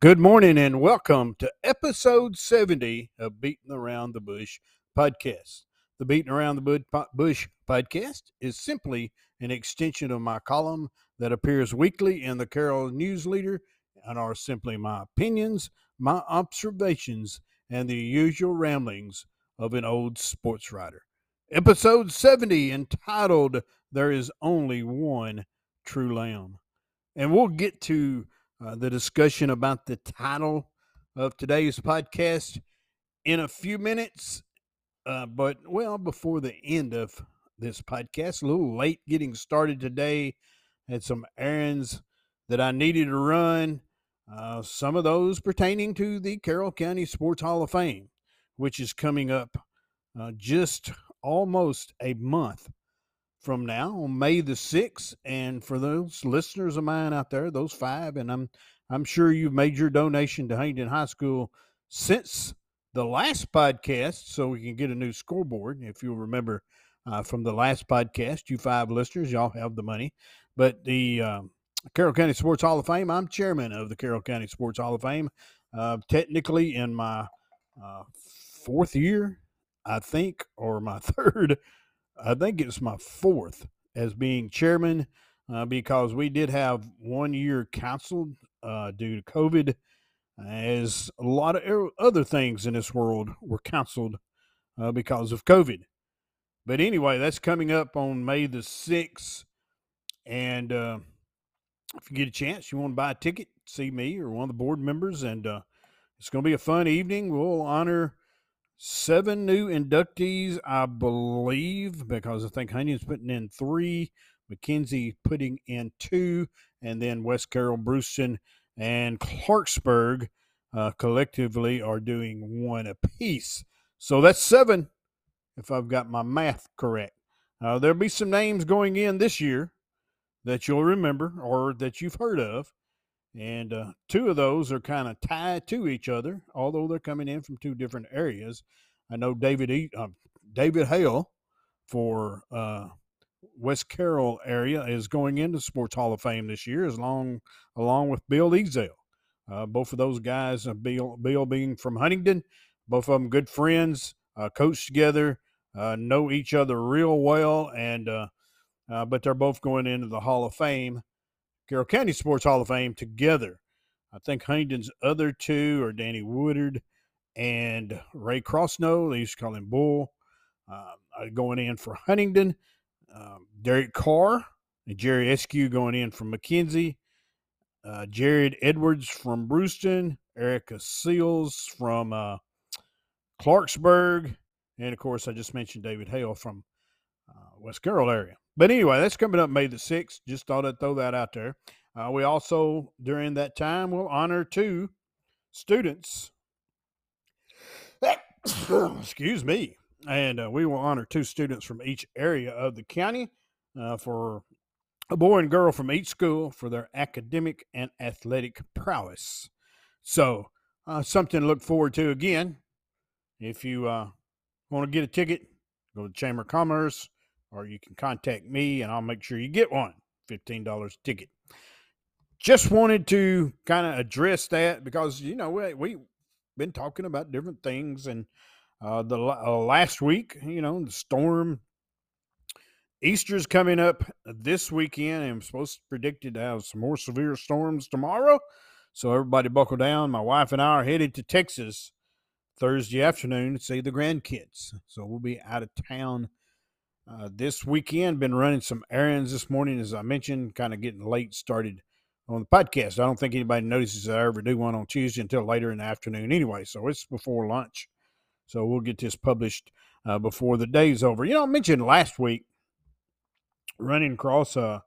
Good morning and welcome to episode 70 of Beating Around the Bush podcast. The Beating Around the Bush podcast is simply an extension of my column that appears weekly in the Carroll News Leader and are simply my opinions, my observations, and the usual ramblings of an old sports writer. Episode 70 entitled There is Only One True Lamb. And we'll get to uh, the discussion about the title of today's podcast in a few minutes. Uh, but, well, before the end of this podcast, a little late getting started today. Had some errands that I needed to run. Uh, some of those pertaining to the Carroll County Sports Hall of Fame, which is coming up uh, just almost a month from now on May the 6th. And for those listeners of mine out there, those five, and I'm I'm sure you've made your donation to Huntingdon High School since the last podcast, so we can get a new scoreboard. If you'll remember uh, from the last podcast, you five listeners, y'all have the money. But the um, Carroll County Sports Hall of Fame, I'm chairman of the Carroll County Sports Hall of Fame. Uh, technically, in my uh, fourth year, I think, or my third, I think it's my fourth as being chairman uh, because we did have one year canceled uh, due to COVID, as a lot of other things in this world were canceled uh, because of COVID. But anyway, that's coming up on May the 6th. And uh, if you get a chance, you want to buy a ticket, see me or one of the board members, and uh, it's going to be a fun evening. We'll honor seven new inductees, I believe, because I think Huntingdon's putting in three, McKenzie putting in two, and then West Carroll, Bruceton, and Clarksburg uh, collectively are doing one apiece. So that's seven, if I've got my math correct. Uh, there'll be some names going in this year that you'll remember or that you've heard of. And uh, two of those are kind of tied to each other, although they're coming in from two different areas. I know David e- uh, David Hale for uh, West Carroll area is going into Sports Hall of Fame this year, as long along with Bill Ezel. Uh, both of those guys, uh, Bill, Bill being from Huntingdon, both of them good friends, uh, coach together, know each other real well, and but they're both going into the Hall of Fame Carroll County Sports Hall of Fame together. I think Huntingdon's other two are Danny Woodard and Ray Crossno. They used to call him Bull. Uh, going in for Huntingdon. Um, Derek Carr and Jerry Eskew going in from McKenzie. Uh, Jared Edwards from Bruceton. Erica Seals from uh, Clarksburg. And of course, I just mentioned David Hale from uh, West Carroll area. But anyway, that's coming up May the 6th. Just thought I'd throw that out there. Uh, we also, during that time, will honor two students. Excuse me. And uh, we will honor two students from each area of the county uh, for a boy and girl from each school for their academic and athletic prowess. So, uh, something to look forward to again. If you uh, want to get a ticket, go to Chamber of Commerce or you can contact me and I'll make sure you get one. $15 ticket. Just wanted to kind of address that because, you know, we, we've been talking about different things. And uh, the uh, last week, you know, the storm, Easter's coming up this weekend I'm supposed to predicted to have some more severe storms tomorrow. So everybody buckle down. My wife and I are headed to Texas Thursday afternoon to see the grandkids. So we'll be out of town uh, this weekend, been running some errands this morning, as I mentioned, kind of getting late started on the podcast. I don't think anybody notices I ever do one on Tuesday until later in the afternoon anyway. So it's before lunch. So we'll get this published uh, before the day's over. You know, I mentioned last week running across a,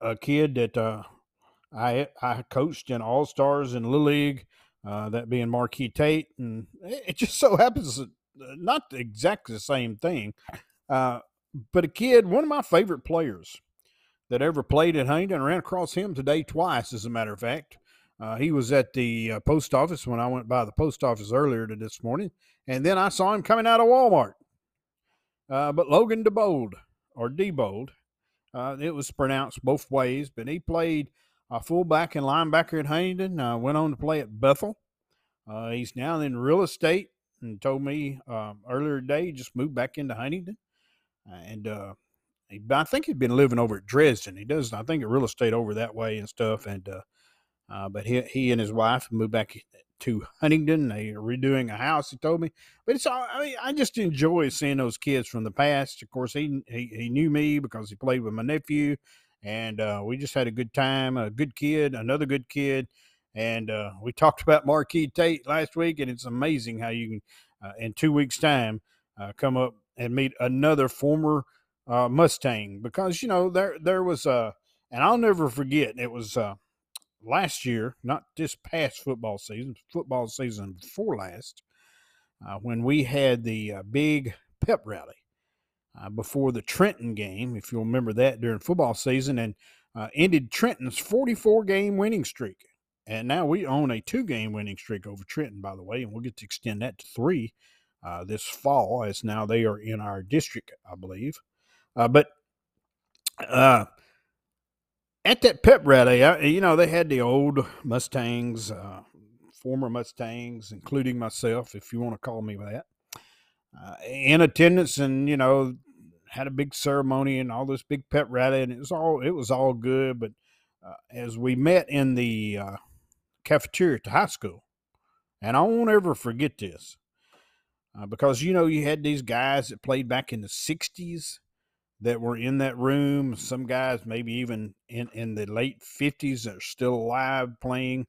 a kid that uh, I I coached in All Stars in Little League, uh, that being Marquis Tate, and it just so happens uh, not exactly the same thing. Uh, but a kid, one of my favorite players that ever played at Huntingdon, ran across him today twice, as a matter of fact. Uh, he was at the uh, post office when I went by the post office earlier this morning, and then I saw him coming out of Walmart. Uh, but Logan DeBold, or DeBold, uh, it was pronounced both ways, but he played a fullback and linebacker at Huntingdon. Uh, went on to play at Bethel. Uh, he's now in real estate and told me um, earlier today he just moved back into Huntingdon. And uh, he, I think he'd been living over at Dresden. He does, I think, real estate over that way and stuff. And uh, uh, but he he and his wife moved back to Huntingdon. They are redoing a house. He told me, but it's all. I mean, I just enjoy seeing those kids from the past. Of course, he he, he knew me because he played with my nephew, and uh, we just had a good time. A good kid, another good kid, and uh, we talked about Marquis Tate last week, and it's amazing how you can, uh, in two weeks' time, uh, come up and meet another former uh, Mustang because you know there there was a, and I'll never forget. It was uh, last year, not this past football season, football season before last, uh, when we had the uh, big pep rally uh, before the Trenton game, if you'll remember that during football season, and uh, ended Trenton's 44 game winning streak. And now we own a two game winning streak over Trenton, by the way, and we'll get to extend that to three uh, this fall, as now they are in our district, I believe. Uh, but at that pep rally, I, you know, they had the old Mustangs, uh, former Mustangs, including myself, if you want to call me that, uh, in attendance, and you know, had a big ceremony and all this big pep rally, and it was all it was all good. But uh, as we met in the uh, cafeteria at the high school, and I won't ever forget this, uh, because you know, you had these guys that played back in the '60s that were in that room. Some guys, maybe even in, in the late 50s, that are still alive playing,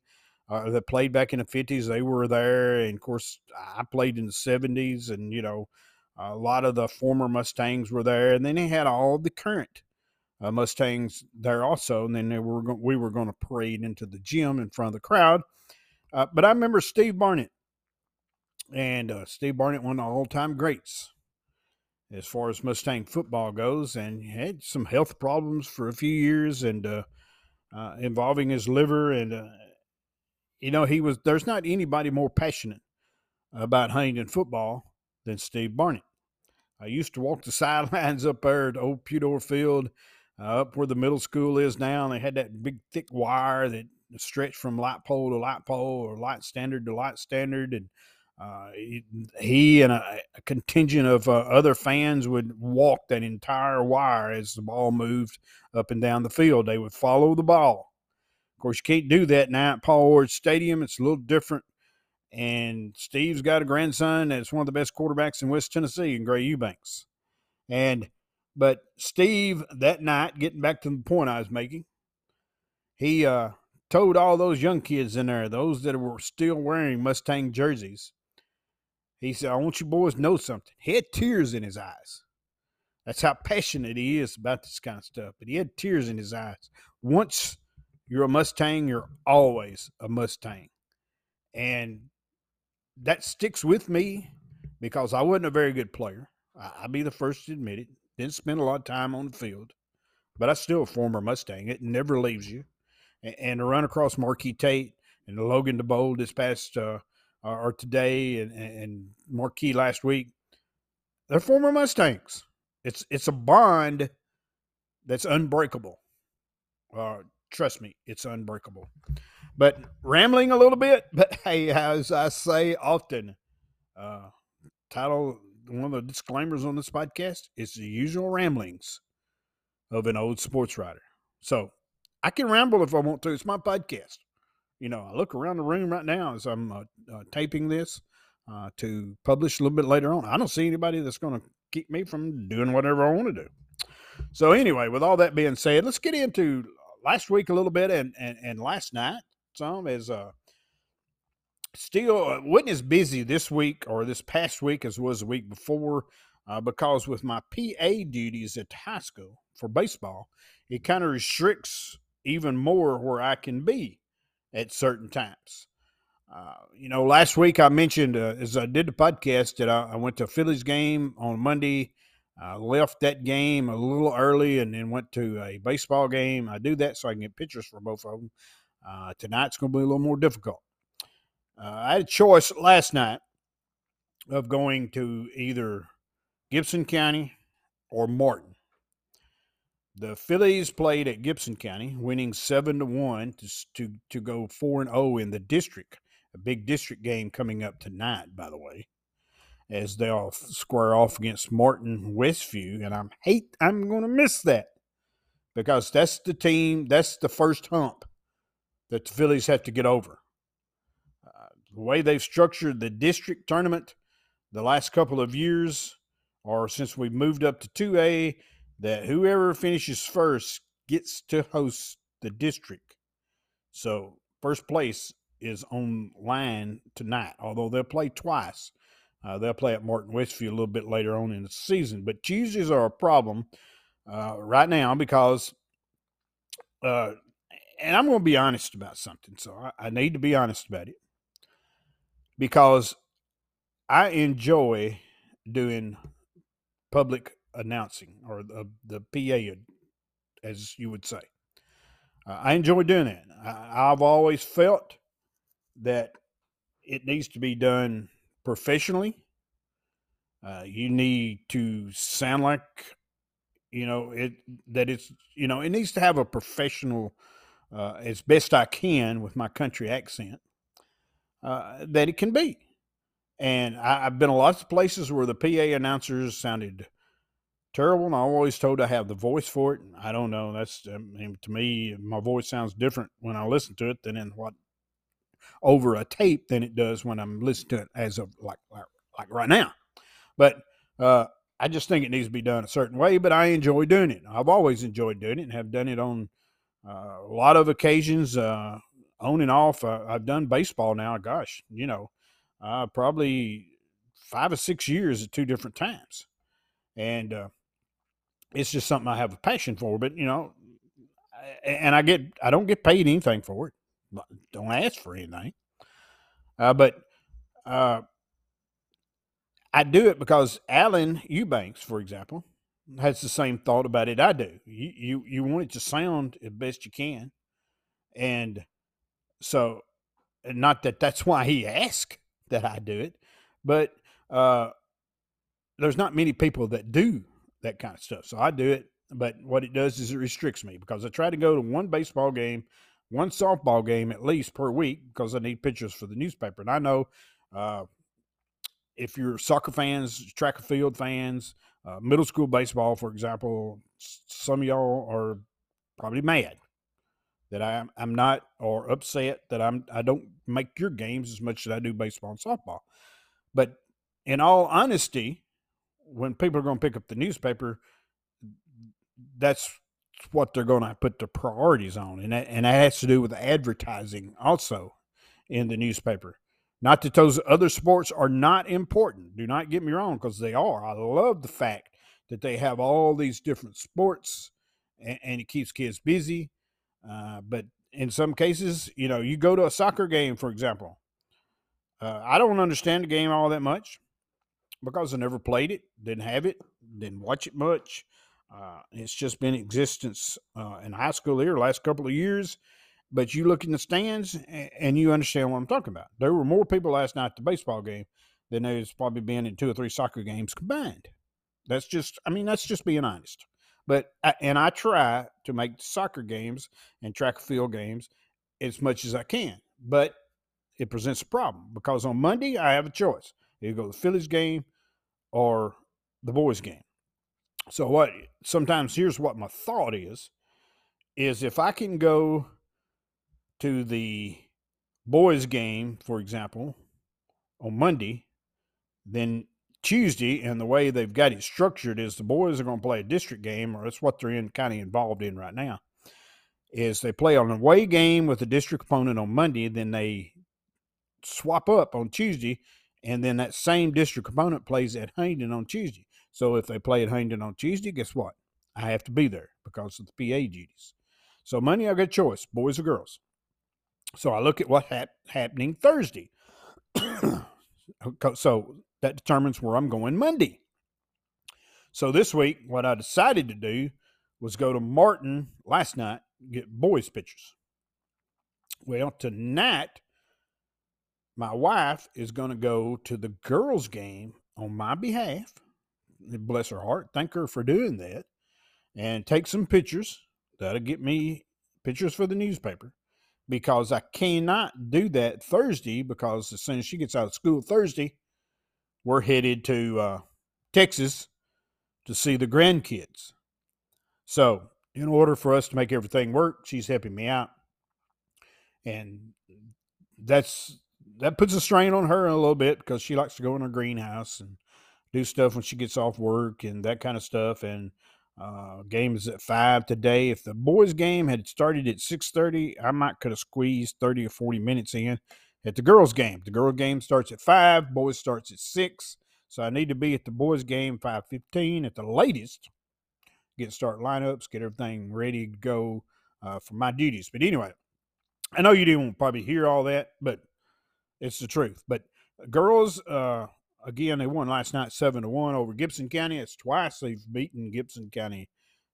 uh, that played back in the 50s. They were there. And of course, I played in the 70s, and, you know, a lot of the former Mustangs were there. And then they had all the current uh, Mustangs there also. And then they were go- we were going to parade into the gym in front of the crowd. Uh, but I remember Steve Barnett. And uh, Steve Barnett, one of the all time greats as far as Mustang football goes, and had some health problems for a few years, and uh, uh, involving his liver, and uh, you know he was. There's not anybody more passionate about Huntingdon football than Steve Barnett. I used to walk the sidelines up there at Old Pudor Field, uh, up where the middle school is now, and they had that big thick wire that stretched from light pole to light pole or light standard to light standard, and uh, he, and a, a, contingent of uh, other fans would walk that entire wire as the ball moved up and down the field. They would follow the ball. Of course, you can't do that now at Paul Ward Stadium. It's a little different. And Steve's got a grandson that's one of the best quarterbacks in West Tennessee, in Gray Eubanks. And but Steve that night, getting back to the point I was making, he uh, told all those young kids in there, those that were still wearing Mustang jerseys, he said, I want you boys to know something. He had tears in his eyes. That's how passionate he is about this kind of stuff. But he had tears in his eyes. Once you're a Mustang, you're always a Mustang. And that sticks with me because I wasn't a very good player. I'll be the first to admit it. Didn't spend a lot of time on the field, but I still a former Mustang. It never leaves you. And, to run across Marquis Tate and Logan DeBold this past uh, or today and, and last week, they're former Mustangs. It's it's a bond that's unbreakable. Uh, trust me, it's unbreakable. But rambling a little bit, but hey, as I say often, uh, title one of the disclaimers on this podcast is the usual ramblings of an old sports writer. So I can ramble if I want to. It's my podcast you know, I look around the room right now as I'm uh, uh, taping this uh, to publish a little bit later on. I don't see anybody that's going to keep me from doing whatever I want to do. So, anyway, with all that being said, let's get into last week a little bit and, and, and last night some as uh, still uh, wasn't as busy this week or this past week as was the week before uh, because with my PA duties at the high school for baseball, it kind of restricts even more where I can be at certain times. Uh, you know, last week I mentioned uh, as I did the podcast that I, I, went to a Fillies game on Monday. I left that game a little early and then went to a baseball game. I do that so I can get pictures for both of them. Uh, tonight's going to be a little more difficult. Uh, I had a choice last night of going to either Gibson County or Martin. The Fillies played at Gibson County, winning seven to one to to go four and zero in the district. A big district game coming up tonight, by the way, as they'll square off against Martin Westview, and I'm hate I'm going to miss that because that's the team. That's the first hump that the Fillies have to get over. Uh, the way they've structured the district tournament the last couple of years, or since we've moved up to two A that whoever finishes first gets to host the district. So first place is on line tonight, although they'll play twice. Uh, they'll play at Martin Westview a little bit later on in the season. But Tuesdays are a problem uh, right now because, uh, and I'm going to be honest about something. So I, I need to be honest about it because I enjoy doing public announcing or the, the PA, as you would say. Uh, I enjoy doing that. I, I've always felt that it needs to be done professionally. Uh, you need to sound like you know it that it's you know it needs to have a professional uh, as best I can with my country accent uh, that it can be. And I, have been a lots of places where the PA announcers sounded terrible. And I always told I have the voice for it. I don't know. That's I mean, to me, my voice sounds different when I listen to it than in what over a tape than it does when I'm listening to it as of like like, like right now. But uh, I just think it needs to be done a certain way. But I enjoy doing it. I've always enjoyed doing it and have done it on uh, a lot of occasions, uh, on and off. I've done baseball now. Gosh, you know, uh, probably five or six years at two different times, and uh, it's just something I have a passion for. But you know, and I get I don't get paid anything for it. Don't ask for anything. Uh, but uh, I do it because Alan Eubanks, for example, has the same thought about it I do. You you you want it to sound as best you can, and so not that that's why he asked that I do it, but uh, there's not many people that do that kind of stuff. So I do it, but what it does is it restricts me because I try to go to one baseball game, one softball game at least per week because I need pictures for the newspaper. And I know uh, if you're soccer fans, track and field fans, uh, middle school baseball, for example, some of y'all are probably mad that I'm I'm not or upset that I'm I don't make your games as much as I do baseball and softball. But in all honesty, when people are going to pick up the newspaper, that's what they're going to put their priorities on, and that, and that has to do with advertising also in the newspaper. Not that those other sports are not important. Do not get me wrong, because they are. I love the fact that they have all these different sports, and, and it keeps kids busy. Uh, but in some cases, you know, you go to a soccer game, for example. Uh, I don't understand the game all that much because I never played it, didn't have it, didn't watch it much. Uh, it's just been existence uh, in high school here last couple of years. But you look in the stands and you understand what I'm talking about. There were more people last night at the baseball game than there's probably been in two or three soccer games combined. That's just, I mean, that's just being honest. But, and I try to make soccer games and track field games as much as I can. But it presents a problem because on Monday I have a choice. You go the Fillies game or the boys game. So what sometimes here's what my thought is is if I can go to the boys game, for example, on Monday, then Tuesday, and the way they've got it structured is the boys are going to play a district game, or that's what they're in kind of involved in right now. Is they play an away game with a district opponent on Monday, then they swap up on Tuesday and then that same district opponent plays at Hayden on Tuesday. So if they play at Hayden on Tuesday, guess what? I have to be there because of the PA duties. So Monday I got a choice, boys or girls. So I look at what hap- happening Thursday. so that determines where I'm going Monday. So this week, what I decided to do was go to Martin last night, get boys pitchers. Well, tonight my wife is going to go to the girls' game on my behalf. Bless her heart. Thank her for doing that. and take some pictures. That'll get me pictures for the newspaper because I cannot do that Thursday because as soon as she gets out of school Thursday, we're headed to uh, Texas to see the grandkids. So, in order for us to make everything work, she's helping me out. And that's that puts a strain on her a little bit because she likes to go in her greenhouse and do stuff when she gets off work and that kind of stuff. And uh, game is at five today. If the boys' game had started at six thirty, I might could have squeezed thirty or forty minutes in. At the girls' game, the girls' game starts at five. Boys starts at six. So I need to be at the boys' game five fifteen at the latest. Get start lineups, get everything ready to go uh, for my duties. But anyway, I know you didn't probably hear all that, but it's the truth. But girls, uh, again, they won last night seven to one over Gibson County. It's twice they've beaten Gibson County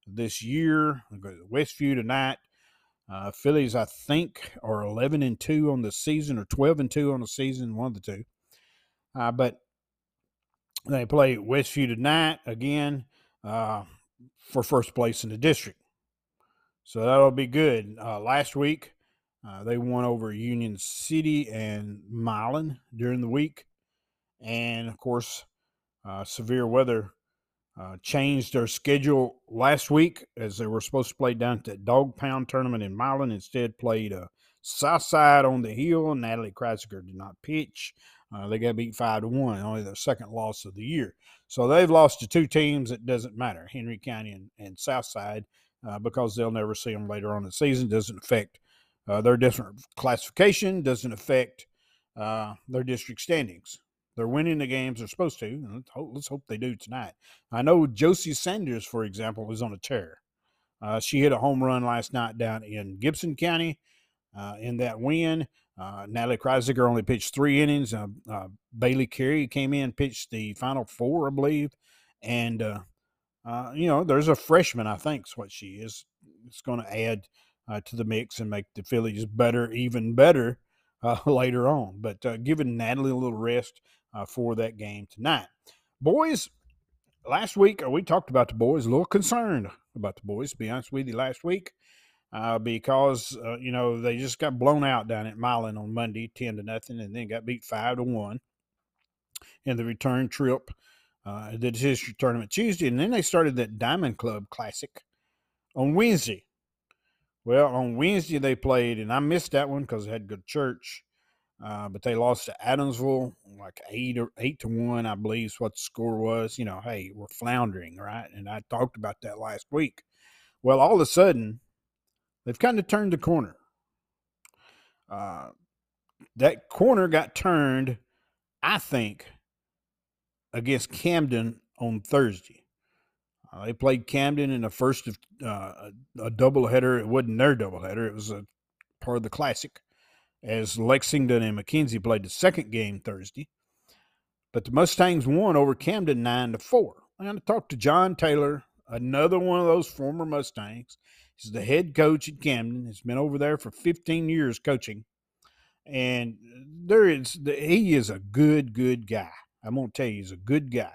this year. Westview tonight. Uh, Fillies, I think, are eleven and two on the season, or twelve and two on the season, one of the two. Uh, but they play Westview tonight again uh, for first place in the district, so that'll be good. Uh, last week, uh, they won over Union City and Milan during the week. And of course, uh, severe weather uh, changed their schedule last week as they were supposed to play down at the Dog Pound tournament in Milan. Instead, played uh, Southside on the hill. Natalie Kreisiger did not pitch. Uh, they got beat five to one, only their second loss of the year. So they've lost to two teams. It doesn't matter, Henry County and, and Southside, uh, because they'll never see them later on in the season. Doesn't affect uh, their different classification doesn't affect uh, their district standings. They're winning the games they're supposed to. Let's hope, let's hope they do tonight. I know Josie Sanders, for example, is on a tear. Uh, she hit a home run last night down in Gibson County uh, in that win. Uh, Natalie Kreisiger only pitched three innings. Uh, Bailey Carey came in, pitched the final four, I believe. And, you know, there's a freshman, I think, is what she is. It's going to add – uh, to the mix and make the Fillies better, even better uh, later on. But uh, giving Natalie a little rest uh, for that game tonight. Boys, last week uh, we talked about the boys, a little concerned about the boys, to be honest with you, last week. Uh, because you know they just got blown out down at Milan on Monday, ten to nothing, and then got beat five to one in the return trip. Uh, the district tournament Tuesday, and then they started that Diamond Club Classic on Wednesday. Well, on Wednesday they played, and I missed that one because I had to go to church. Uh, but they lost to Adamsville like eight or eight to one, I believe is what the score was. You know, hey, we're floundering, right? And I talked about that last week. Well, all of a sudden, they've kind of turned the corner. Uh, that corner got turned, I think, against Camden on Thursday. Uh, they played Camden in the first of uh, a doubleheader. It wasn't their doubleheader; it was a part of the classic. As Lexington and McKenzie played the second game Thursday, but the Mustangs won over Camden nine to four. I'm going to talk to John Taylor, another one of those former Mustangs. He's the head coach at Camden. He's been over there for 15 years coaching, and there is he is a good, good guy. I'm going to tell you, he's a good guy.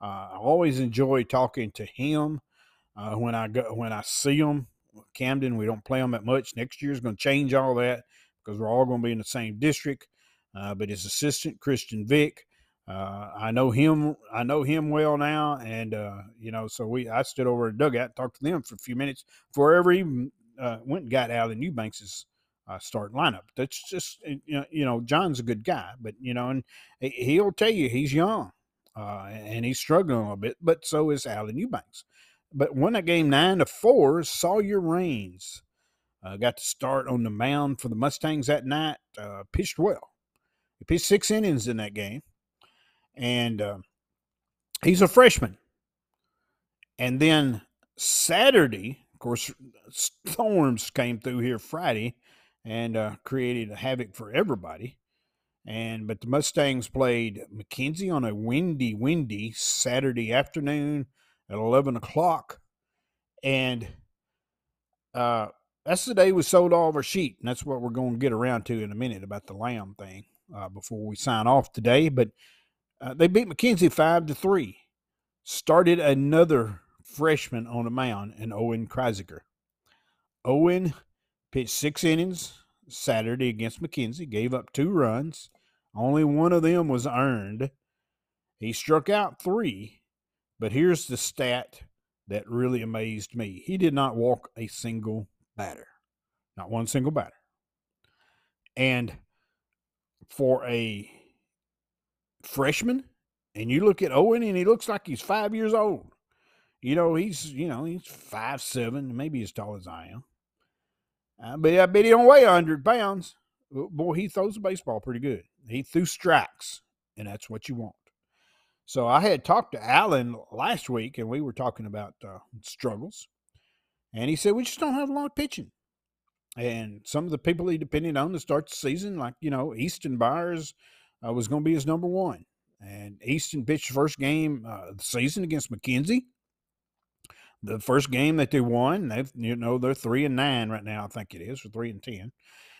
Uh, I always enjoy talking to him uh, when I go when I see him. Camden, we don't play them that much. Next year is going to change all that because we're all going to be in the same district. Uh, but his assistant Christian Vick, uh, I know him. I know him well now, and uh, you know, so we I stood over a dugout, talked to them for a few minutes before I ever even uh, went and got Alan Eubanks's uh, start lineup. That's just you know, you know, John's a good guy, but you know, and he'll tell you he's young uh, and he's struggling a bit, but so is Allen Eubanks. But won that game nine to four. Sawyer Rains uh, got to start on the mound for the Mustangs that night. Uh, pitched well. He pitched six innings in that game, and uh, he's a freshman. And then Saturday, of course, storms came through here Friday and uh, created a havoc for everybody. And but the Mustangs played McKenzie on a windy, windy Saturday afternoon at eleven o'clock, and uh, that's the day we sold all of our sheep, and that's what we're going to get around to in a minute about the lamb thing uh, before we sign off today. But uh, they beat McKenzie five to three, started another freshman on the mound in Owen Kreisiger. Owen pitched six innings Saturday against McKenzie, gave up two runs. Only one of them was earned. He struck out three, but here's the stat that really amazed me. He did not walk a single batter, not one single batter. And for a freshman, and you look at Owen and he looks like he's five years old. You know, he's you know, he's five seven, maybe as tall as I am. Uh, but I bet he don't weigh hundred pounds. Boy, he throws a baseball pretty good. He threw strikes, and that's what you want. So I had talked to Alan last week, and we were talking about uh, struggles, and he said we just don't have a lot of pitching. And some of the people he depended on to start the season, like you know, Easton Byers uh, was going to be his number one, and Easton pitched the first game uh, the season against McKenzie the first game that they won, they've you know they're three and nine right now. I think it is, or three and ten.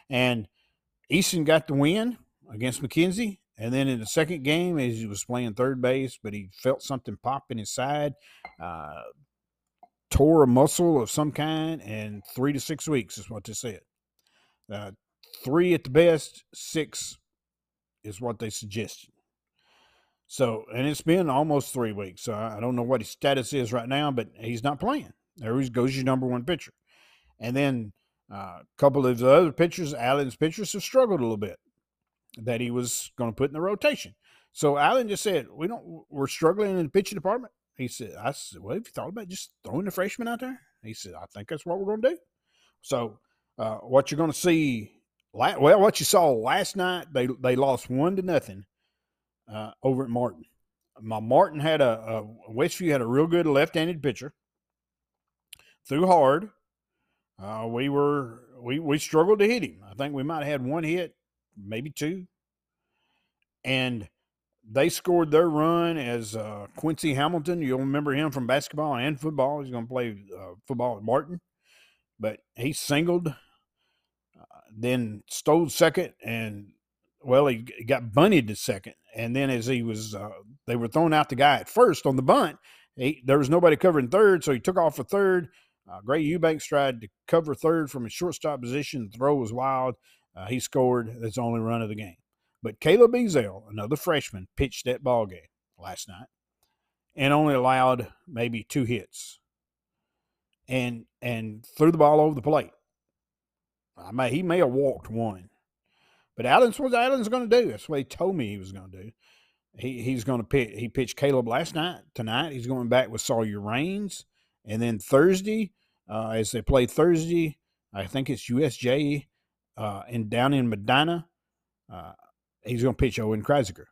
And Easton got the win against McKenzie. And then in the second game, as he was playing third base, but he felt something pop in his side, uh, tore a muscle of some kind, and three to six weeks is what they said. Uh, three at the best, six is what they suggested. So, and it's been almost three weeks. So I don't know what his status is right now, but he's not playing. There he goes your number one pitcher. And then uh, a couple of the other pitchers, Allen's pitchers, have struggled a little bit that he was going to put in the rotation. So Allen just said, "We don't. We're struggling in the pitching department." He said, "I said, well, have you thought about just throwing the freshman out there?" He said, "I think that's what we're going to do." So uh, what you're going to see, well, what you saw last night, they they lost one to nothing uh, over at Martin. My Martin had a, a Westview had a real good left-handed pitcher. Threw hard. Uh, we were we we struggled to hit him. I think we might have had one hit, maybe two. And they scored their run as uh, Quincy Hamilton. You'll remember him from basketball and football. He's going to play uh, football at Martin, but he singled, uh, then stole second, and well, he got bunted to second, and then as he was, uh, they were throwing out the guy at first on the bunt. He, there was nobody covering third, so he took off for third. Uh, Gray Eubanks tried to cover third from a shortstop position. The throw was wild. Uh, he scored. That's the only run of the game. But Caleb Ezel, another freshman, pitched that ball game last night, and only allowed maybe two hits, and and threw the ball over the plate. I may he may have walked one, but Allen's what Allen's going to do. That's what he told me he was going to do. He he's going to pitch. He pitched Caleb last night. Tonight he's going back with Sawyer Rains, and then Thursday, uh, as they play Thursday, I think it's USJ, uh, and down in Medina, uh, he's going to pitch Owen Kreisiger.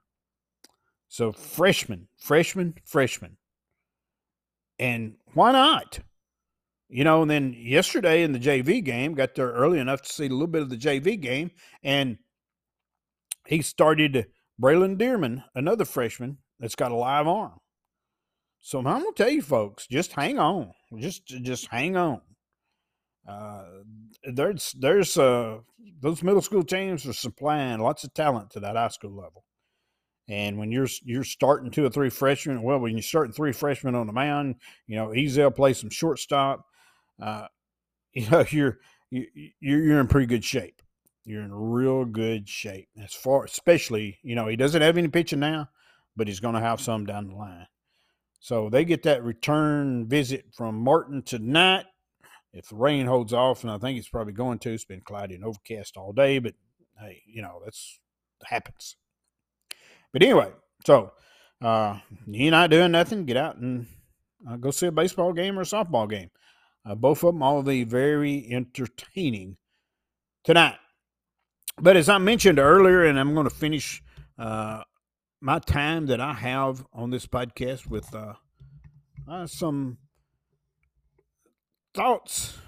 So freshman, freshman, freshman, and why not? You know, and then yesterday in the JV game, got there early enough to see a little bit of the JV game, and he started Braylon Dearman, another freshman that's got a live arm. So I'm gonna tell you, folks, just hang on, just just hang on. Uh, there's there's uh, those middle school teams are supplying lots of talent to that high school level. And when you're you're starting two or three freshmen, well, when you're starting three freshmen on the mound, you know, Ezel play some shortstop. Uh, you know, you're you, are you're in pretty good shape you're in real good shape. As far, especially, you know, he doesn't have any pitching now, but he's going to have some down the line. So they get that return visit from Martin tonight. If the rain holds off, and I think it's probably going to, it's been cloudy and overcast all day, but hey, you know, that's happens. But anyway, so uh, you're not doing nothing, get out and uh, go see a baseball game or a softball game. Uh, both of them all be very entertaining tonight. But as I mentioned earlier, and I'm going to finish uh, my time that I have on this podcast with uh, uh, some thoughts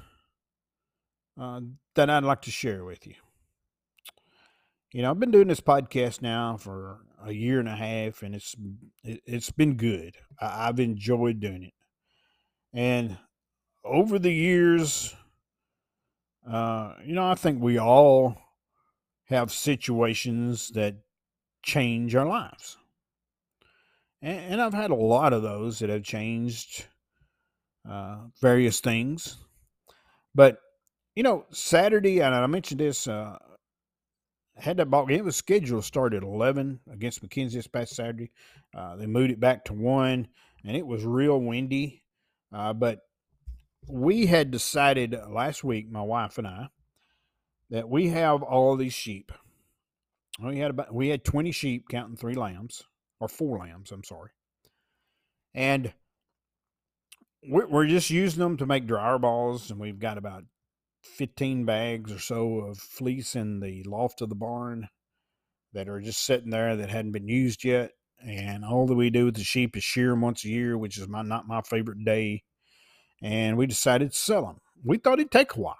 uh, that I'd like to share with you. You know, I've been doing this podcast now for a year and a half, and it's it's been good. I've enjoyed doing it, and over the years, uh, you know, I think we all have situations that change our lives. And, and I've had a lot of those that have changed uh, various things. But, you know, Saturday, and I mentioned this, uh, had that ball game. It was scheduled to start at 11 against McKenzie this past Saturday. Uh, they moved it back to 1, and it was real windy. Uh, but we had decided last week, my wife and I, that we have all these sheep. We had about we had 20 sheep counting three lambs or four lambs, I'm sorry. And we're, just using them to make dryer balls and we've got about 15 bags or so of fleece in the loft of the barn that are just sitting there that hadn't been used yet. And all that we do with the sheep is shear them once a year, which is my not my favorite day. And we decided to sell them. We thought it'd take a while.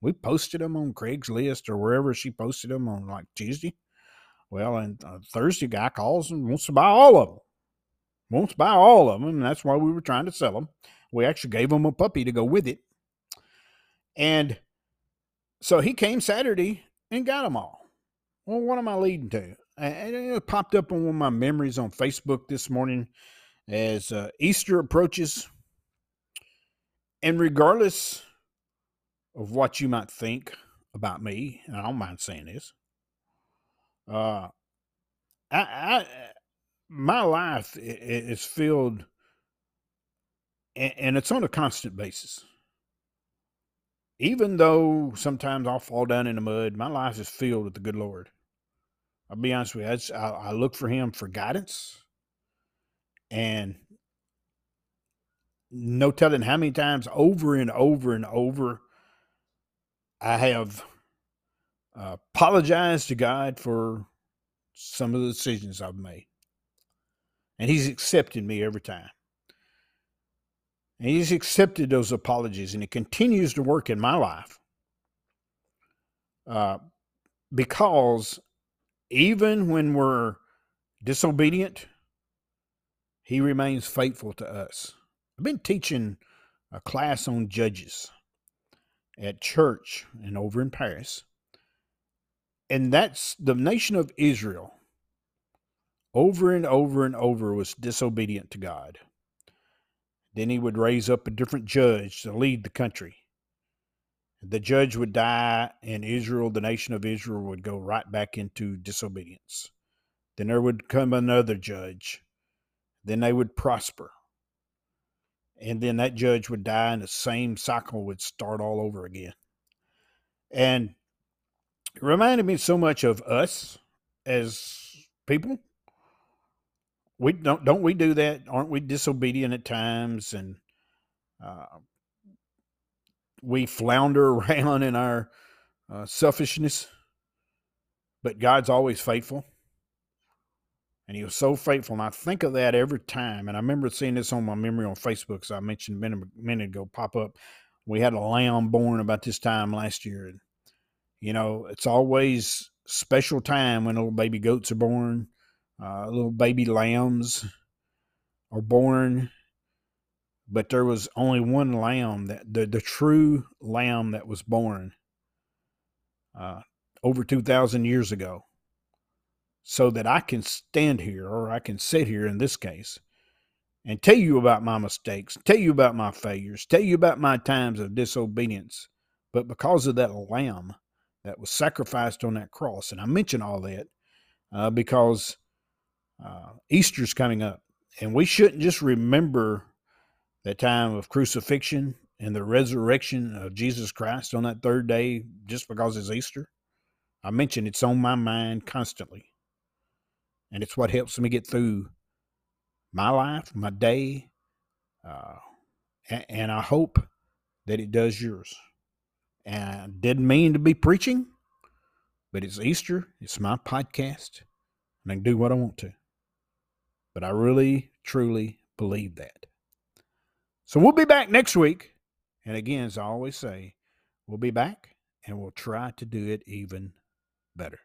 We posted them on Craigslist or wherever she posted them on like Tuesday. Well, and uh, Thursday, guy calls and wants to buy all of them. Wants to buy all of them, and that's why we were trying to sell them. We actually gave him a puppy to go with it. And so he came Saturday and got them all. Well, what am I leading to? And it popped up on one of my memories on Facebook this morning as uh, Easter approaches. And regardless of what you might think about me, and I don't mind saying this, uh, I, I my life is filled, and it's on a constant basis even though sometimes I'll fall down in the mud, my life is filled with the good Lord. I'll be honest with you. I, I look for Him for guidance, and no telling how many times over and over and over I have uh, apologized to God for some of the decisions I've made, and He's accepted me every time. And he's accepted those apologies and he continues to work in my life. Uh, because even when we're disobedient, he remains faithful to us. I've been teaching a class on judges at church and over in Paris. And that's the nation of Israel over and over and over was disobedient to God. Then he would raise up a different judge to lead the country. The judge would die, and Israel, the nation of Israel, would go right back into disobedience. Then there would come another judge. Then they would prosper. And then that judge would die, and the same cycle would start all over again. And it reminded me so much of us as people we don't don't we do that? Aren't we disobedient at times and uh, we flounder around in our uh, selfishness? But God's always faithful. And he was so faithful. And I think of that every time. And I remember seeing this on my memory on Facebook, as I mentioned a minute, ago, pop up. We had a lamb born about this time last year. And, you know, it's always special time when little baby goats are born uh, little baby lambs are born, but there was only one lamb that the, the true lamb that was born uh, over 2,000 years ago. So that I can stand here, or I can sit here in this case, and tell you about my mistakes, tell you about my failures, tell you about my times of disobedience. But because of that lamb that was sacrificed on that cross, and I mention all that uh, because uh, Easter's coming up, and we shouldn't just remember the time of crucifixion and the resurrection of Jesus Christ on that third day just because it's Easter. I mention it's on my mind constantly, and it's what helps me get through my life, my day, uh, and, and I hope that it does yours. And I didn't mean to be preaching, but it's Easter. It's my podcast, and I can do what I want to. But I really, truly believe that. So we'll be back next week. And again, as I always say, we'll be back and we'll try to do it even better.